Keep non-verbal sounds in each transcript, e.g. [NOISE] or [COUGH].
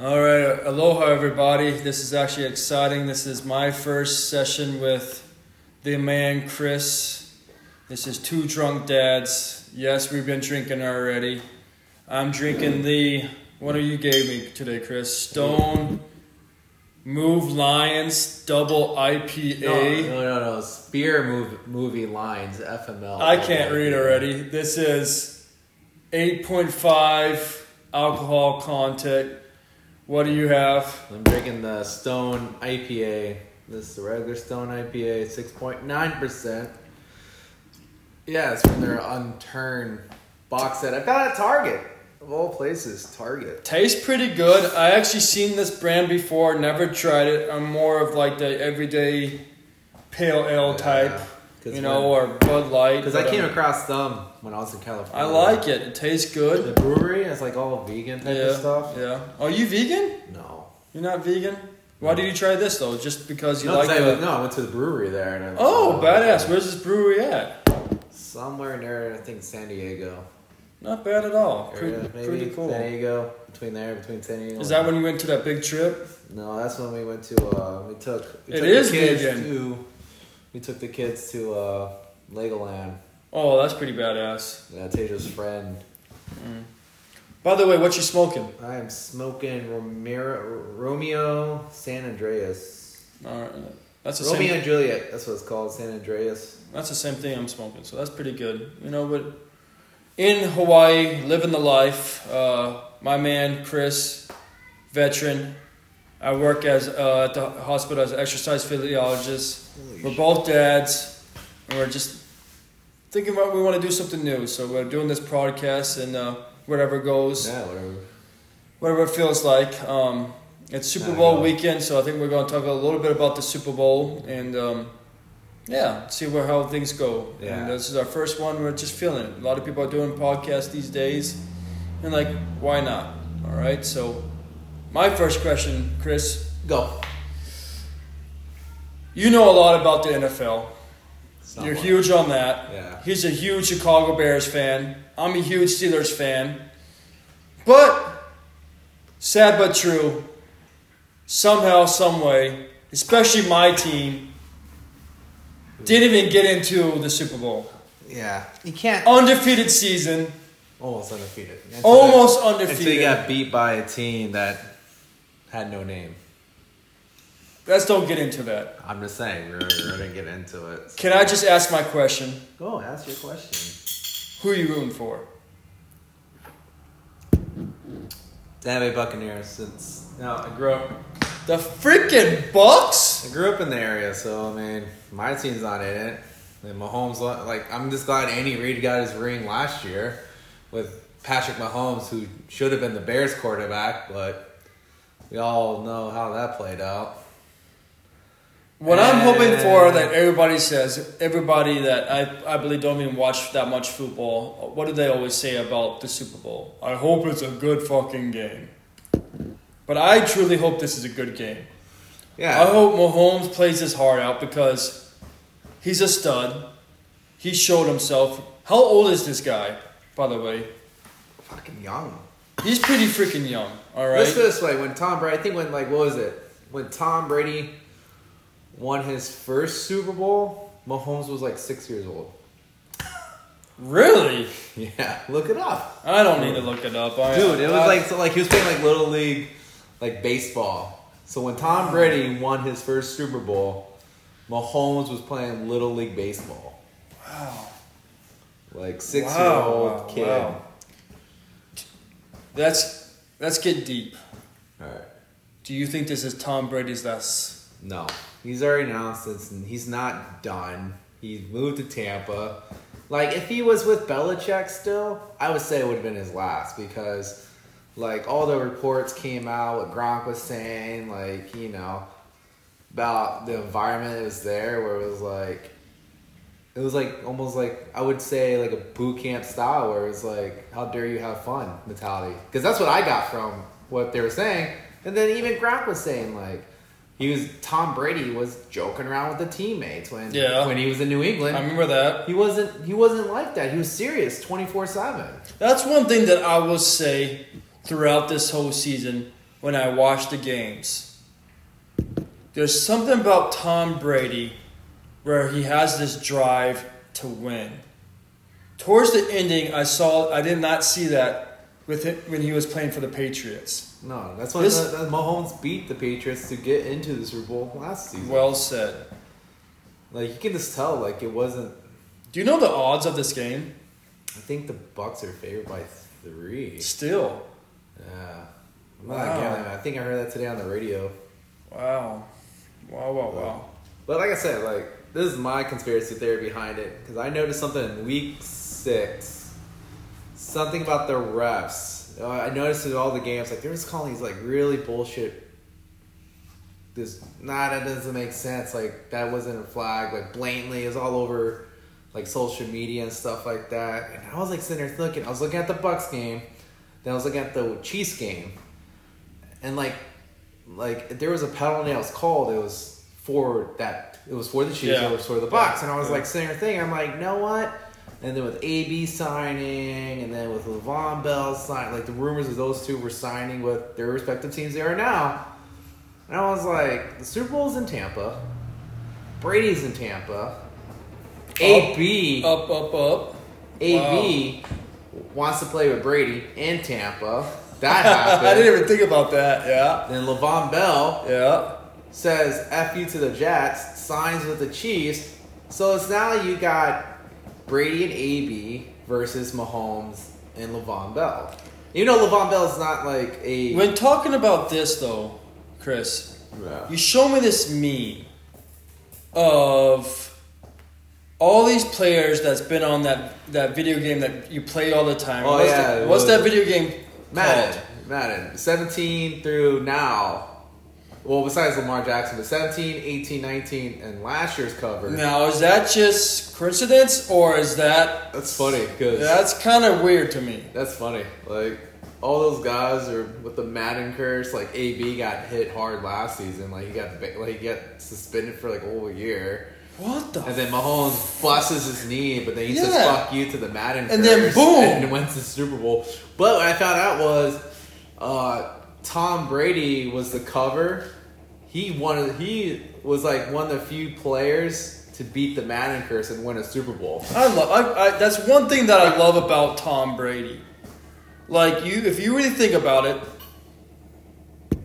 All right, aloha everybody. This is actually exciting. This is my first session with the man Chris. This is two drunk dads. Yes, we've been drinking already. I'm drinking the what do you gave me today, Chris? Stone Move Lions Double IPA. No, no, no, no. Spear move, movie lines, FML. I can't read already. This is 8.5 alcohol content. What do you have? I'm drinking the Stone IPA. This is the regular Stone IPA, 6.9%. Yeah, it's from their unturned box set. I found at Target. Of all places, Target. Tastes pretty good. I actually seen this brand before, never tried it. I'm more of like the everyday pale ale type, you know, or Bud Light. Because I came um, across them when I was in California. I like it. It tastes good. The brewery is like all vegan type Yeah, of stuff. yeah. Are you vegan? No. You're not vegan. Why did you try this though? Just because you No, like 'cause I, the? went- no, I went to the brewery there. And I, Oh, badass! Where's this brewery at? Somewhere near, I think, San Diego. Not bad at all. area, Pretty, maybe. pretty cool. San Diego, between there, between San Diego. Is that when you went to that big trip? No, that's when we went to. Uh, we took. We It took is the kids vegan. To, we took the kids to uh, Legoland. Oh, that's pretty badass. Yeah, Taja's friend. By the way, what you smoking? I am smoking Romero, Romeo San Andreas. All right, that's the Romeo same. and Juliet. That's what it's called. San Andreas. That's the same thing I'm smoking, so that's pretty good. You know, but in Hawaii, living the life. Uh, my man Chris, veteran. I work as uh, at the hospital as an exercise physiologist. We're both dads, and we're just thinking about we want to do something new. So we're doing this podcast, and uh, whatever goes, Yeah, whatever. whatever it feels like. Um, it's Super Bowl weekend, so I think we're going to talk a little bit about the Super Bowl and um, yeah, see where how things go. Yeah. And this is our first one. We're just feeling it. A lot of people are doing podcasts these days, and like, why not? All right. So, my first question, Chris, Go. you know a lot about the NFL. You're huge on that. Yeah. He's a huge Chicago Bears fan. I'm a huge Steelers fan. But, sad but true, somehow, some way, especially my team, didn't even get into the Super Bowl. Yeah. You can't. Undefeated season, Almost undefeated. Until almost they- Until you got beat by a team that had no name. Let's don't get into that. I'm just saying, we're, we're gonna get into it. Can I just ask my question? Go, ask your question. Who are you rooting for? Tampa Bay Buccaneers since no, I grew up. The freaking Bucks? I grew up in the area, so I mean, my team's not in it. And Mahomes, like, I'm just glad Andy Reid got his ring last year with Patrick Mahomes, who should have been the Bears quarterback, but we all know how that played out. What I'm hoping for that everybody says, everybody that I, I believe don't even watch that much football, what do they always say about the Super Bowl? I hope it's a good fucking game. But I truly hope this is a good game. Yeah, I hope Mahomes plays his heart out because he's a stud. He showed himself. How old is this guy, by the way? fucking young. He's pretty freaking young, All right. Let's it this way: when Tom Brady, I think when like what was it? When Tom Brady won his first Super Bowl, Mahomes was like six years old. Really? Yeah, look it up. I don't need to look it up. I, Dude, it was I- like so like he was playing like little league, like baseball. So when Tom Brady won his first Super Bowl, Mahomes was playing little league baseball. Wow. Like six year old wow, kid. wow. Let's let's get deep. All right. Do you think this is Tom Brady's last? No, he's already announced and he's not done. He moved to Tampa. Like if he was with Belichick still, I would say it would have been his last because, like all the reports came out, what Gronk was saying, like you know, about the environment that was there, where it was like, it was like almost like I would say like a boot camp style, where it was like, how dare you have fun mentality? Because that's what I got from what they were saying, and then even Gronk was saying like. He was Tom Brady was joking around with the teammates when Yeah. when he was in New England. I remember that. he wasn't he wasn't like that. He was serious twenty four seven. That's one thing that I will say throughout this whole season. when I watch the games. There's something about Tom Brady where he has this drive to win. Towards the ending, I saw I did not see that with him when he was playing for the Patriots. No, that's why This- the, the Mahomes beat the Patriots to get into the Super Bowl last season. Well said. like you can just tell, like it wasn't. Do you know the odds of this game? I think the Bucks are favored by three. Still. Yeah, I'm not Wow. gambling. I think I heard that today on the radio. Wow. Wow, wow, wow. But like I said, like this is my conspiracy theory behind it because I noticed something in week six, something about the refs. Uh, I noticed in all the games, like they're just calling these like really bullshit. This nah, that doesn't make sense. Like that wasn't a flag. Like blatantly, it's all over, like social media and stuff like that. And I was like sitting there looking. I was looking at the Bucks game, then I was looking at the Chiefs game, and like like if there was a penalty that was called, it was for that. It was for the Chiefs. Yeah. It was for the Bucks. And I was Yeah. like sitting there thinking, I'm like, you know what? And then with AB signing, and then with Le'Veon Bell signing, like the rumors of those two were signing with their respective teams they are now. And I was like, the Super Bowl's in Tampa. Brady's in Tampa. AB Up, up, up. AB wants to play with Brady in Tampa. [LAUGHS] That happened. I didn't even think about that. Yeah. Then Le'Veon Bell Yeah. Says F you to the Jets, signs with the Chiefs. So it's now you got Brady and AB versus Mahomes and Le'Veon Bell. You know Le'Veon Bell is not like a When talking about this, though, Chris, Yeah. you show me this meme of all these players that's been on that, that video game that you play all the time. Oh, what's yeah, the- what's that video game Madden. called? Madden. 17 through now. Well, besides Lamar Jackson, but 17, 18, 19, and last year's cover. Now, is that just coincidence or is that. That's funny because That's kind of weird to me. That's funny. Like all those guys are with the Madden curse. Like AB got hit hard last season. Like he got like he got suspended for like a whole year. What the And then Mahomes busts his knee, but then he says "fuck you" to the Madden curse. And then boom. and [LAUGHS] wins the Super Bowl. But what I found out was uh, Tom Brady was the cover. He wanted. He was like one of the few players to beat the Madden curse and win a Super Bowl. I love. I, I, that's one thing that I love about Tom Brady. Like you, if you really think about it,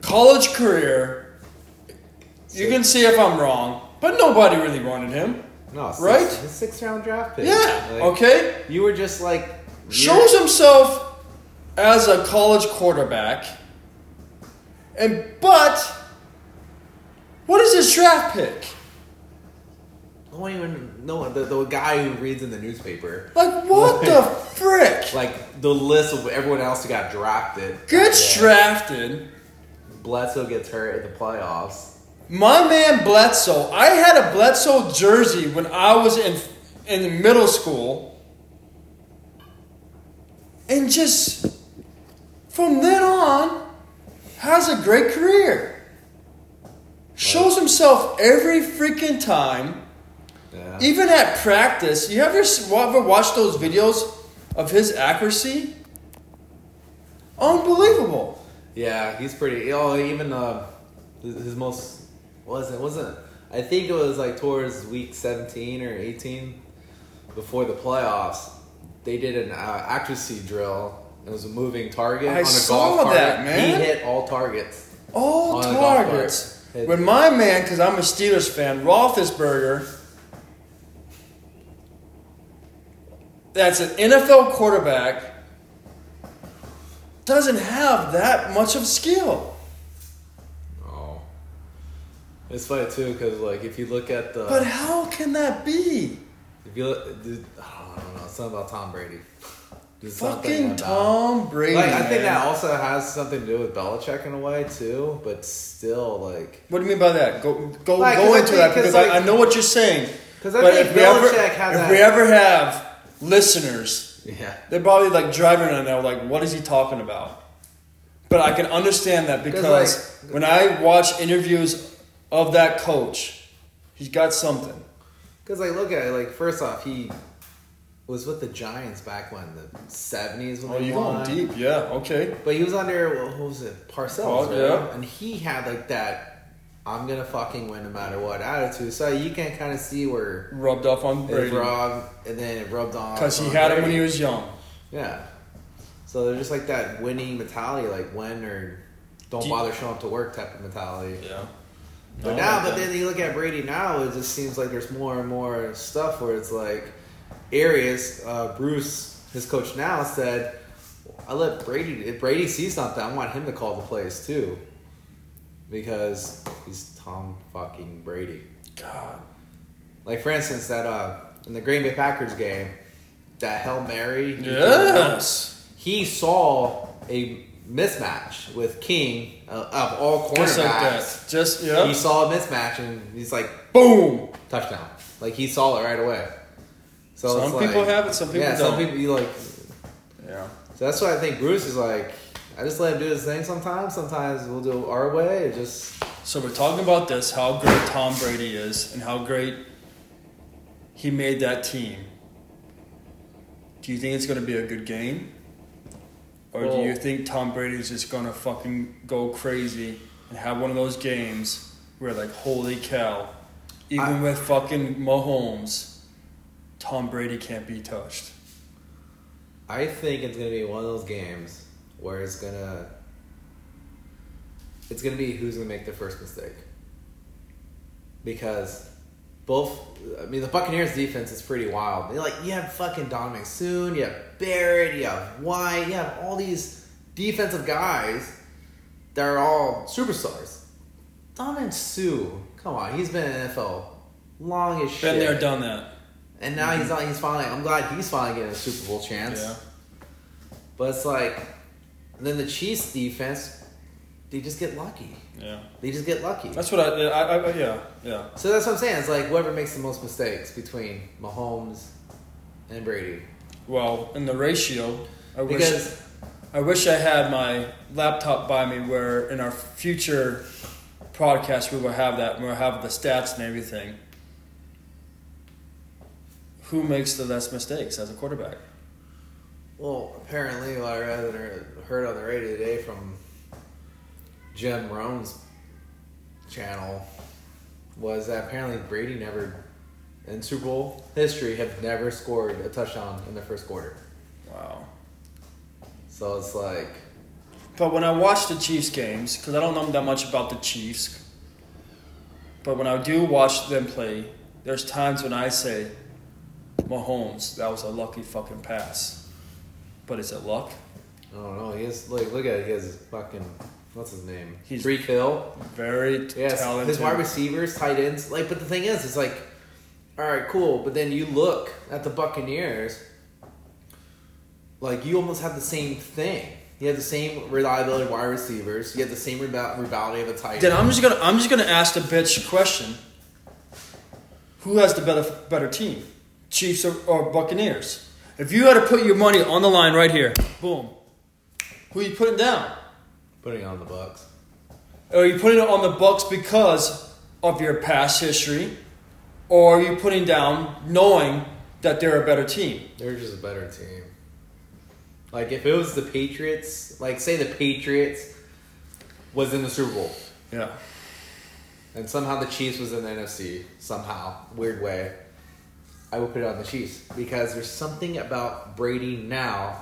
college career. You can see if I'm wrong, but nobody really wanted him. No, six, Right? Six, round draft pick. Yeah. Like, Okay. You were just like Shows himself as a college quarterback, and but what is his draft pick? I don't even know the, the guy who reads in the newspaper. Like what the [LAUGHS] frick? Like the list of everyone else who got drafted. Gets drafted. Bledsoe gets hurt in the playoffs. My man Bledsoe. I had a Bledsoe jersey when I was in in middle school, and just from then on has a great career. Shows himself every freaking time. Yeah. Even at practice, you ever ever watched those videos of his accuracy? Unbelievable. Yeah, he's pretty. Oh, even uh, his, most wasn't wasn't. I think it was like towards week seventeen or eighteen, before the playoffs. They did an uh, accuracy drill. It was a moving target I on a saw golf cart. that, man. He hit all targets. All On the golf cart. targets. When my man, because I'm a Steelers fan, Roethlisberger, that's an NFL quarterback, doesn't have that much of skill. Oh, it's funny too because like if you look at the But how can that be? if you look, dude, I don't know something about Tom Brady. Fucking Tom Brady. Like I think man. that also has something to do with Belichick in a way too, but still like What do you mean by that? Go go Like, go into think- that 'cause, because like- I, I know what you're saying. Because I But think if we ever Belichick has if we ever have listeners, yeah. they're probably like driving and they're like, "What is he talking about?" But I can understand that because like- when I watch interviews of that coach, he's got something. Because like look at it, like first off, he was with the Giants back when the seventies when Oh, you going deep? Yeah. Okay. But he was under what was it, Parcells, Oh, right? yeah. And he had like that I'm gonna fucking win no matter what attitude. So you can kind of see where Rubbed off on it Brady rubbed and then it rubbed on because he had him when he was young. Yeah. So they're just like that winning mentality, like win or don't Do you- bother showing up to work type of mentality. Yeah. But No, now, but then you look at Brady now, it just seems like there's more and more stuff where it's like areas. Uh, Bruce, his coach now, said, "I let Brady. If Brady sees something, I want him to call the plays too, because he's Tom fucking Brady. God. Like for instance, that uh, in the Green Bay Packers game, that Hail Mary. he Yes. he saw a mismatch with King uh, of all cornerbacks. Just like that. Just yeah. He saw a mismatch and he's like, Boom. touchdown. Like he saw it right away. So Some it's like- people have it, some people yeah, don't. some people you like. Yeah. So that's why I think Bruce is like. I just let him do his thing sometimes. Sometimes we'll do it our way. It just So we're talking about this, how great Tom Brady is, and how great he made that team. Do you think it's going to be a good game? Or do you think Tom Brady's just going to fucking go crazy and have one of those games where, like, holy cow, even I- with fucking Mahomes, Tom Brady can't be touched? I think it's gonna be one of those games where it's gonna it's gonna be who's gonna make the first mistake. Because both I mean the Buccaneers defense is pretty wild. They're like you have fucking Ndamukong Suh, you have Barrett, you have White, you have all these defensive guys that are all superstars. Ndamukong Suh, come on, he's been in NFL long as shit. Been there, done that. And now he's on, he's finally. I'm glad he's finally getting a Super Bowl chance. Yeah. But it's like, and then the Chiefs defense, they just get lucky. Yeah. They just get lucky. That's what I, I, I yeah, yeah. so that's what I'm saying. It's like whoever makes the most mistakes between Mahomes and Brady. Well, in the ratio, I wish Because I wish I had my laptop by me where in our future podcast we will have that, we'll have the stats and everything. Who makes the less mistakes as a quarterback? well, apparently, what I read or heard on the radio today from Jim Rome's channel was that apparently Brady never in Super Bowl history have never scored a touchdown in the first quarter. Wow. So it's like But when I watch the Chiefs games, because I don't know that much about the Chiefs, but when I do watch them play, there's times when I say, Mahomes, that was a lucky fucking pass. But is it luck? I don't know. He has like look at it. He has fucking what's his name? He's- Tyreek Hill. Very Yes, talented. his wide receivers, tight ends. Like, but the thing is, it's like, all right, cool. But then you look at the Buccaneers. Like you almost have the same thing. You have the same reliability of wide receivers. You have the same reliability of a tight Then end. I'm just gonna I'm just gonna ask the bitch question. Who has the better better team, Chiefs or, or Buccaneers? If you had to put your money on the line right here, boom, who are you putting down? Putting on the Bucks. Are you putting it on the Bucks because of your past history, or are you putting down knowing that they're a better team? They're just a better team. Like if it was the Patriots, like say the Patriots was in the Super Bowl. Yeah. And somehow the Chiefs was in the NFC somehow weird way. I would put it on the Chiefs because there's something about Brady now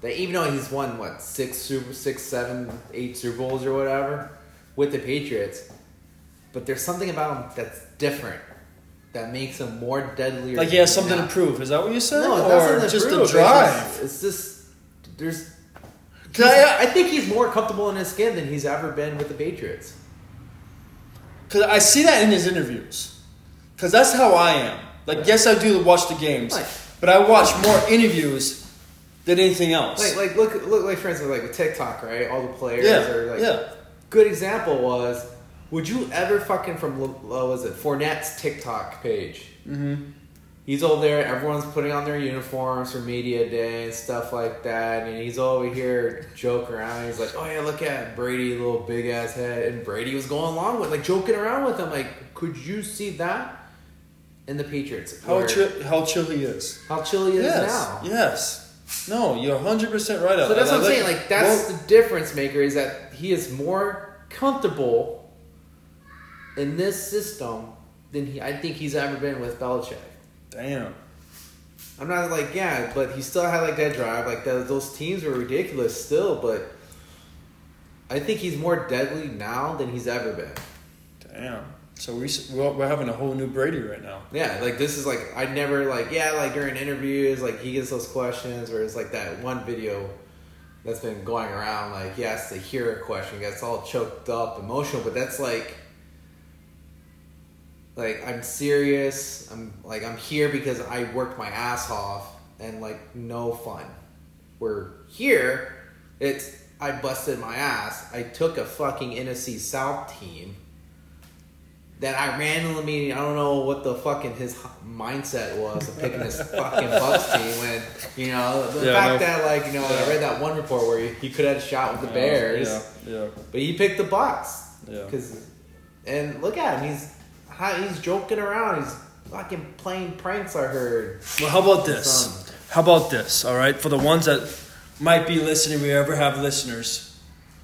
that even though he's won what six super six seven eight Super Bowls or whatever with the Patriots, but there's something about him that's different that makes him more deadly. Like he has something to prove. Is that what you said? No, or just prove. the It's drive? just- It's just, there's. I- I think he's more comfortable in his skin than he's ever been with the Patriots. Because I see that in his interviews. Because that's how I am. Like, yes, I do watch the games, Right. but I watch more interviews than anything else. Like, like look, look, like for instance, like with TikTok, right? All the players yeah, are like. yeah. Good example was, would you ever fucking from uh, what was it Fournette's TikTok page? Mm-hmm. He's over there. Everyone's putting on their uniforms for media day and stuff like that, and he's over here joking around. He's like, "Oh yeah, look at Brady, little big ass head," and Brady was going along with like joking around with him. Like, could you see that? In the Patriots. How chill, how chill he is. how chill he is yes. now. Yes. No, you're 100 percent right. So that's what I'm saying. Like that's Well, the difference maker is that he is more comfortable in this system than he I think he's ever been with Belichick. damn. I'm not like yeah, but he still had like that drive. Like the, those teams were ridiculous still, but I think he's more deadly now than he's ever been. Damn. So we we're, we're having a whole new Brady right now. Yeah, like this is like I never like yeah like during interviews like he gets those questions where it's like that one video that's been going around like he has to hear a question gets all choked up emotional but that's like like I'm serious I'm like I'm here because I worked my ass off and like no fun where here it's I busted my ass I took a fucking NFC South team that I randomly, I don't know what the fucking his mindset was of picking this fucking Bucks team when, you know, the Yeah, fact no- that, like, you know, Yeah. I read that one report where he, he could have shot with the Bears, Yeah. Yeah. but he picked the Bucks. Yeah. Cause, and look at him. He's, he's joking around, he's fucking playing pranks, I heard. Well, how about this? How about this? All right, for the ones that might be listening, we ever have listeners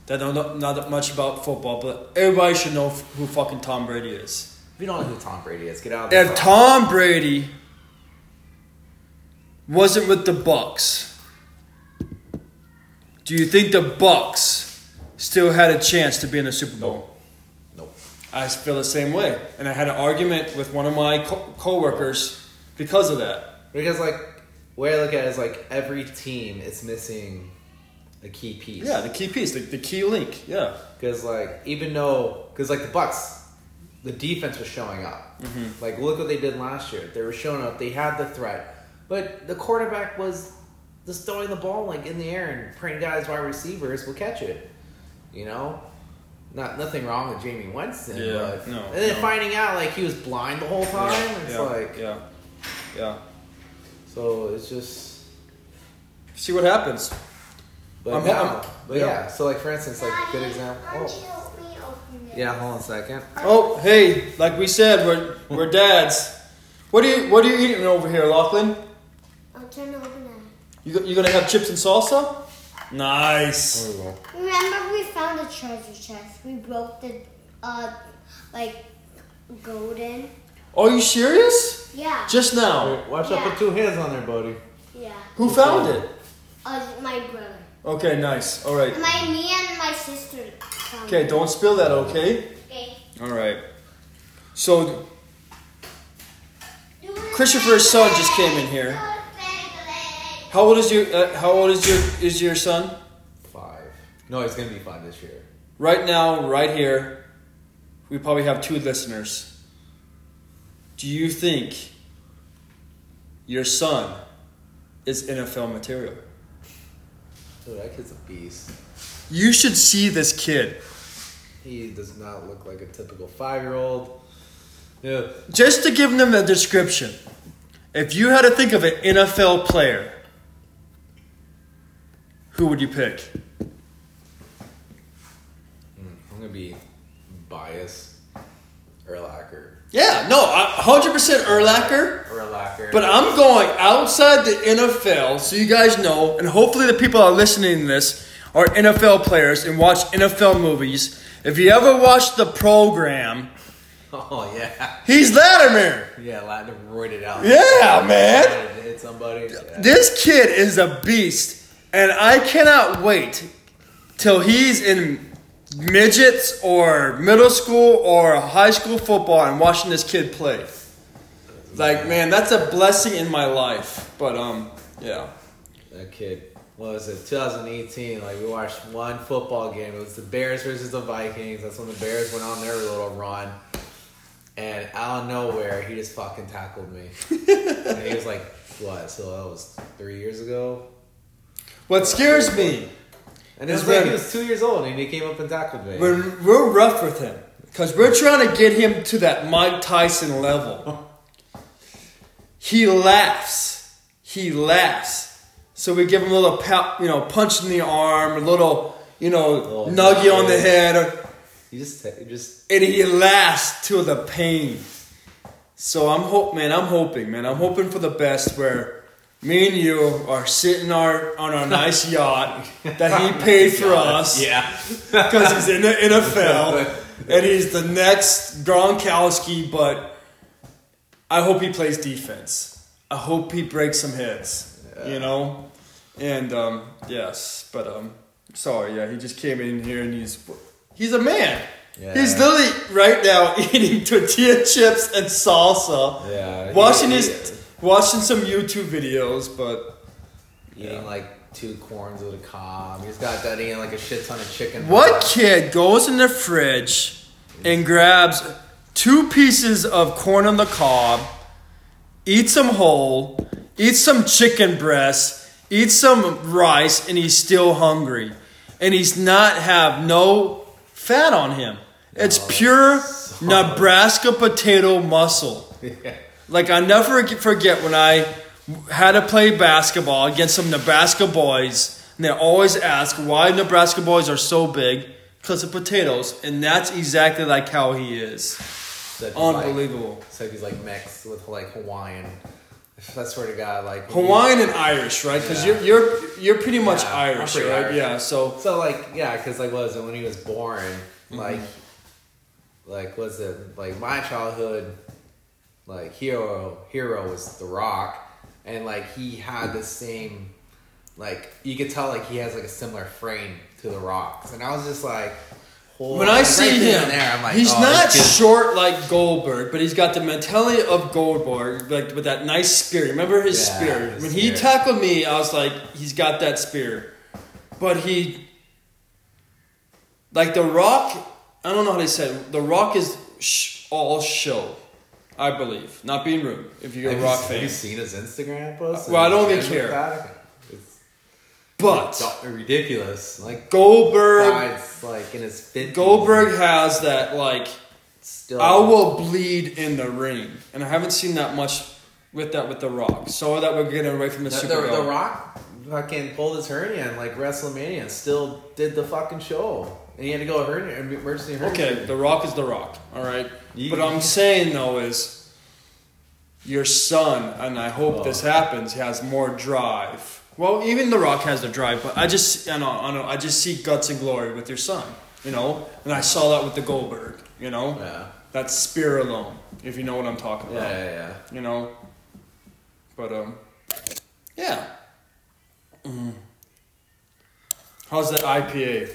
that don't know not that much about football, but everybody should know who fucking Tom Brady is. If you don't know who Tom Brady is, get out of the If Tom Brady wasn't with the Bucks, do you think the Bucks still had a chance to be in the Super Bowl? Nope. I feel the same way, and I had an argument with one of my co- coworkers because of that. Because, like, way I look at it is, like, every team is missing a key piece. Yeah, the key piece, the, the key link. Yeah. Because like even though, because like the Bucks, the defense was showing up. Mm-hmm. Like look what they did last year. They were showing up. They had the threat, but the quarterback was just throwing the ball like in the air and praying guys wide receivers will catch it. You know, not nothing wrong with Jameis Winston. Yeah, but, no, And then no. finding out like he was blind the whole time. it's yeah, like yeah, yeah. so it's just. See what happens. But I'm- now, I'm- but yeah. yeah. So like for instance, like good example. Oh, you open yeah. Hold on a second. Oh, hey, like we said, we're we're dads. What are you What are you eating over here, Lachlan? I'm trying to open it. You go- you gonna have chips and salsa? Nice. There we go. Remember we found a treasure chest. We broke the, uh, like, golden. Are you serious? Yeah. Just now. Hey, Watch out! Put two hands on there, buddy. Yeah. Who found it? Uh, my brother. Okay, nice. All right. My, me and my sister found Okay, don't spill that. Okay. Okay. All right. So Christopher's son just came in here. How old is your uh, How old is your is your son? Five. No, it's gonna be five this year. Right now, right here, we probably have two listeners. Do you think your son is NFL material? Dude, that kid's a beast. You should see this kid. He does not look like a typical five-year-old. Yeah. Just to give them a description, if you had to think of an NFL player, who would you pick? Mm, I'm gonna be biased. Urlacher. Yeah, no, I- 100% Urlacher. Urlacher. But I'm going outside the NFL so you guys know, and hopefully the people that are listening to this are NFL players and watch NFL movies. If you ever watch the program, [LAUGHS] oh yeah, he's Lattimer. yeah, Latin roided out. Yeah, man. Hit somebody. Yeah. This kid is a beast, and I cannot wait till he's in midgets or middle school or high school football and watching this kid play. Like, man, that's a blessing in my life. But um, yeah. That kid. What was it? 2018. Like we watched one football game. It was the Bears versus the Vikings. That's when the Bears went on their little run. And out of nowhere, he just fucking tackled me. [LAUGHS] and he was like, "What?" So that was three years ago. What scares me, And it was It's like he was two years old, and he came up and tackled me. we're, we're rough with him because we're trying to get him to that Mike Tyson level. [LAUGHS] He laughs. He laughs. So we give him a little, you know, punch in the arm, a little, you know, oh, Little nugget on the head, or- He just, just. and he laughs to the pain. So I'm hope, man. I'm hoping, man. I'm hoping for the best. Where me and you are sitting our on our nice [LAUGHS] yacht that he paid for [LAUGHS] us Yeah. because he's in the NFL [LAUGHS] and he's the next Gronkowski. But I hope he plays defense. I hope he breaks some heads. You know, and um, yes, but um, sorry, yeah, he just came in here and he's he's a man. Yeah. He's literally right now [LAUGHS] eating tortilla chips and salsa, Yeah. watching his watching some YouTube videos, but eating Yeah. like two corns with a cob. He's got that eating like a shit ton of chicken. what kid goes in the fridge and grabs two pieces of corn on the cob, eat some whole, eat some chicken breast, eat some rice, and he's still hungry, and he's not have no fat on him. It's oh, pure Nebraska potato muscle. [LAUGHS] Yeah. Like I never forget when I had to play basketball against some Nebraska boys, and they always ask why Nebraska boys are so big because of potatoes, and that's exactly like how he is. He's like- Unbelievable. Said he's like mixed with like Hawaiian. I swear to God, like Hawaiian and Irish, right? Because Yeah. you're you're you're pretty much Yeah, Irish, pretty right? Irish. Yeah. So So like yeah, because like was it when he was born? Mm-hmm. Like, like was it like my childhood? Like hero hero was The Rock, and like he had the same, like you could tell like he has like a similar frame to The Rock's, and I was just like. Holy- when I like, see right him, there, I'm like, he's oh, not short like Goldberg, but he's got the mentality of Goldberg, like with that nice spirit. Remember his Yeah, spirit. his when he tackled me, I was like, he's got that spirit. But he, like the Rock, I don't know how they said. it. The Rock is sh- all show, I believe. Not being rude. If you're a Rock you, fan, Have you seen his Instagram post? Well, I don't even care. But ridiculous. Like Goldberg, like in his 50s. Goldberg has that like. still. I will bleed in the ring, and I haven't seen that much with that with the Rock. So that we're getting away from the, The, Super the, the Rock fucking pulled his hernia and like WrestleMania and still did the fucking show. And he had to go to hernia emergency hernia. Okay, The Rock is The Rock. All right. You- but I'm saying though is your son, and I hope Oh. this happens, has more drive. Well, even The Rock has the drive, but I just, I know, I know, I just see guts and glory with your son. You know, and I saw that with the Goldberg. You know, Yeah. that spear alone. If you know what I'm talking about. yeah, yeah. You know. But um, yeah. Mm. How's that IPA?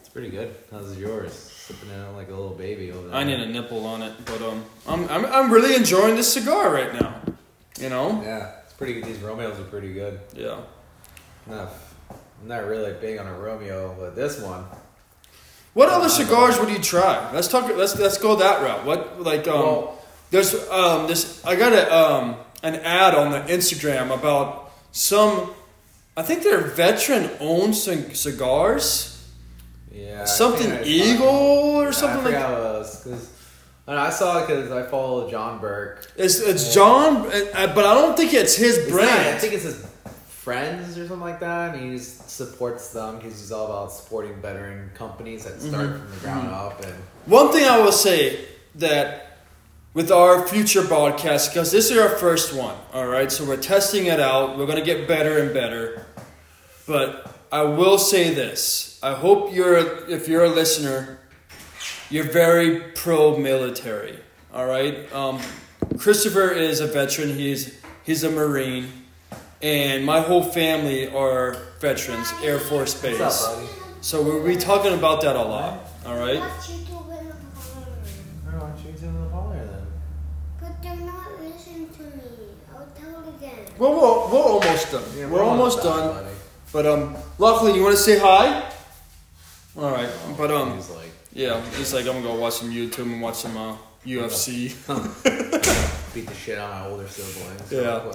It's pretty good. How's yours? Sipping it out like a little baby over there. I need a nipple on it, but um, I'm I'm I'm really enjoying this cigar right now. You know? Yeah, pretty good. These Romeos are pretty good. Yeah. I'm not, I'm not really big on a Romeo, but this one. What other cigars would you try? Let's talk. Let's let's go that route. What like um? Well- there's um this I got a um an ad on the Instagram about some. I think they're veteran owned c- cigars. Yeah. Something Eagle or Yeah, something I like. forgot what it was. Cause, and I saw it because I follow John Burke. It's it's John, uh, but I don't think it's his It's brand. not- I think it's his friends or something like that. And he just supports them because he's all about supporting veteran companies that start Mm-hmm. from the ground up. And One thing I will say that with our future broadcasts, because this is our first one, all right, so we're testing it out. We're going to get better and better. But I will say this I hope you're, if you're a listener, you're very pro military, all right? Um, Christopher is a veteran, he's, he's a Marine, and my whole family are veterans, Air Force Base. what's up, buddy? So we'll be talking about that a lot, all right? What you doing on? I don't want you to the baller then. But they're not listening to me. I'll tell it again. Well, we're, we're almost done. Yeah, we're almost done. buddy. But um, Lachlan, you want to say hi? All right. But um, Yeah, just like I'm gonna go watch some YouTube and watch some uh, UFC. [LAUGHS] beat the shit out of my older siblings. Yeah.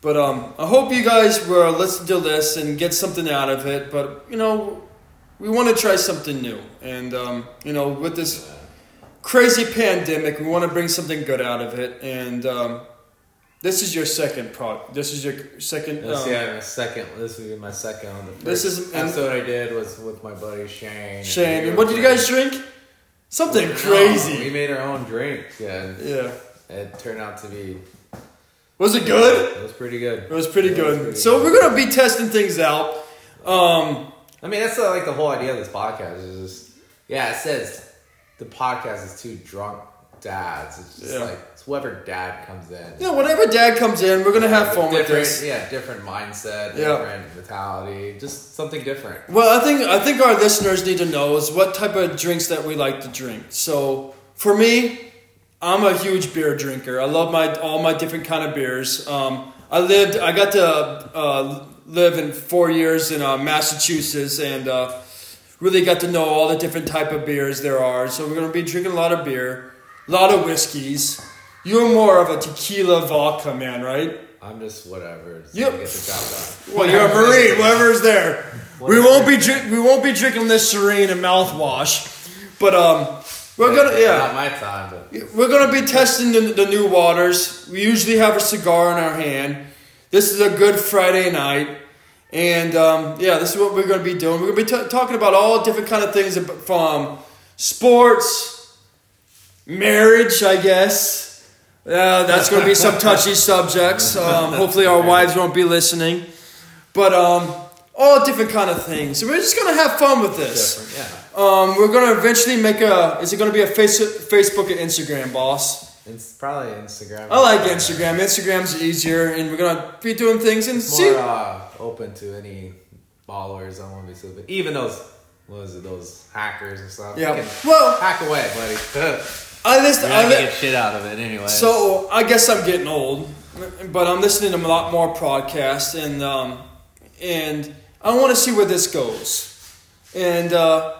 But um, I hope you guys will listen to this and get something out of it. But you know, we want to try something new, and um, you know, with this crazy pandemic, we want to bring something good out of it. And um, this is your second pro. This is your second. This, um, yeah, my second. This would be my second one. The first This is- episode I did was with my buddy Shane. Shane, and what did you guys drink? Something we crazy. made our own drink. Yeah. Yeah. it turned out to be. Was it good? It was pretty good. It was pretty good. pretty so good. we're gonna be testing things out. Um, I mean, that's like the whole idea of this podcast is just, yeah, it says the podcast is two drunk dads. It's just Yeah. like whoever dad comes in. know, whenever Dad comes in, we're gonna have fun with this. Yeah, different mindset, Yeah. different mentality, just something different. Well, I think I think our listeners need to know is what type of drinks that we like to drink. So for me, I'm a huge beer drinker. I love my all my different kind of beers. Um, I lived, I got to uh, live in four years in uh, Massachusetts, and uh, really got to know all the different type of beers there are. So we're gonna be drinking a lot of beer, a lot of whiskeys. You're more of a tequila vodka man, right? I'm just whatever. Just Yep. get the job done. Well, you're a marine. Whatever's there. We Whatever. won't be drink, we won't be drinking this serene and mouthwash, but um, we're gonna yeah. Not my time, but we're gonna be testing the, the new waters. We usually have a cigar in our hand. This is a good Friday night, and um, yeah, this is what we're gonna be doing. We're gonna be t- talking about all different kind of things from sports, marriage, I guess. Yeah, that's going to be some touchy subjects. [LAUGHS] Um, hopefully, our wives won't be listening. But um, all different kind of things. So we're just going to have fun with this. different. Yeah. Um, we're going to eventually make a. Is it going to be a face, Facebook and Instagram, boss? It's probably Instagram. I like Instagram. Instagram's easier, and we're going to be doing things and It's see. more uh, open to any followers. I want to be stupid. Even those, what is it, those hackers and stuff. Yeah. Well, hack away, buddy. [LAUGHS] I listen. You're I li- get shit out of it anyway. So I guess I'm getting old, but I'm listening to a lot more podcasts, and um, and I want to see where this goes, and uh,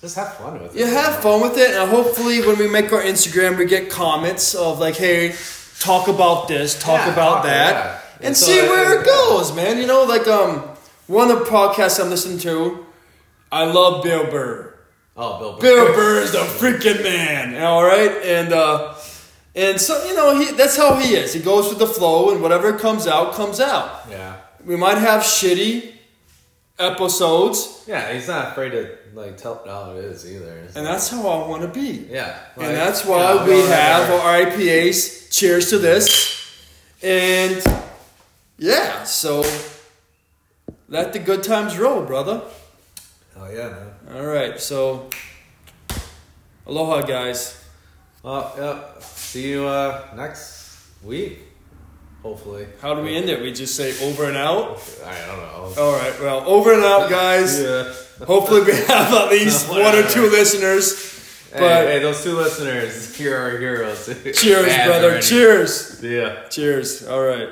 just have fun with it. you have fun with it, and hopefully when we make our Instagram, we get comments of like, hey, talk about this, talk Yeah, about talk that, it. and And so see where it goes, man. You know, like um, one of the podcasts I'm listening to, I love Bill Burr. Oh, Bill Burr. Bill Burr is the freaking man. All right, and uh, and so you know he that's how he is. He goes with the flow, and whatever comes out comes out. Yeah. We might have shitty episodes, Yeah, he's not afraid to like tell it how it is either. It's and like- that's how I want to be. yeah, like, and that's why know, we have there. our IPAs. Cheers to this, and yeah, so let the good times roll, brother. Oh yeah, man. All right, so aloha, guys. Well, yeah. See you uh, next week. Hopefully. How do we end it? We just say over and out. I don't know. All right, well, over and out, guys. Yeah. Hopefully, we have at least [LAUGHS] one or two listeners. But hey, those two listeners, [LAUGHS] here are our heroes. cheers, brother. already. Cheers. Yeah. Cheers. All right.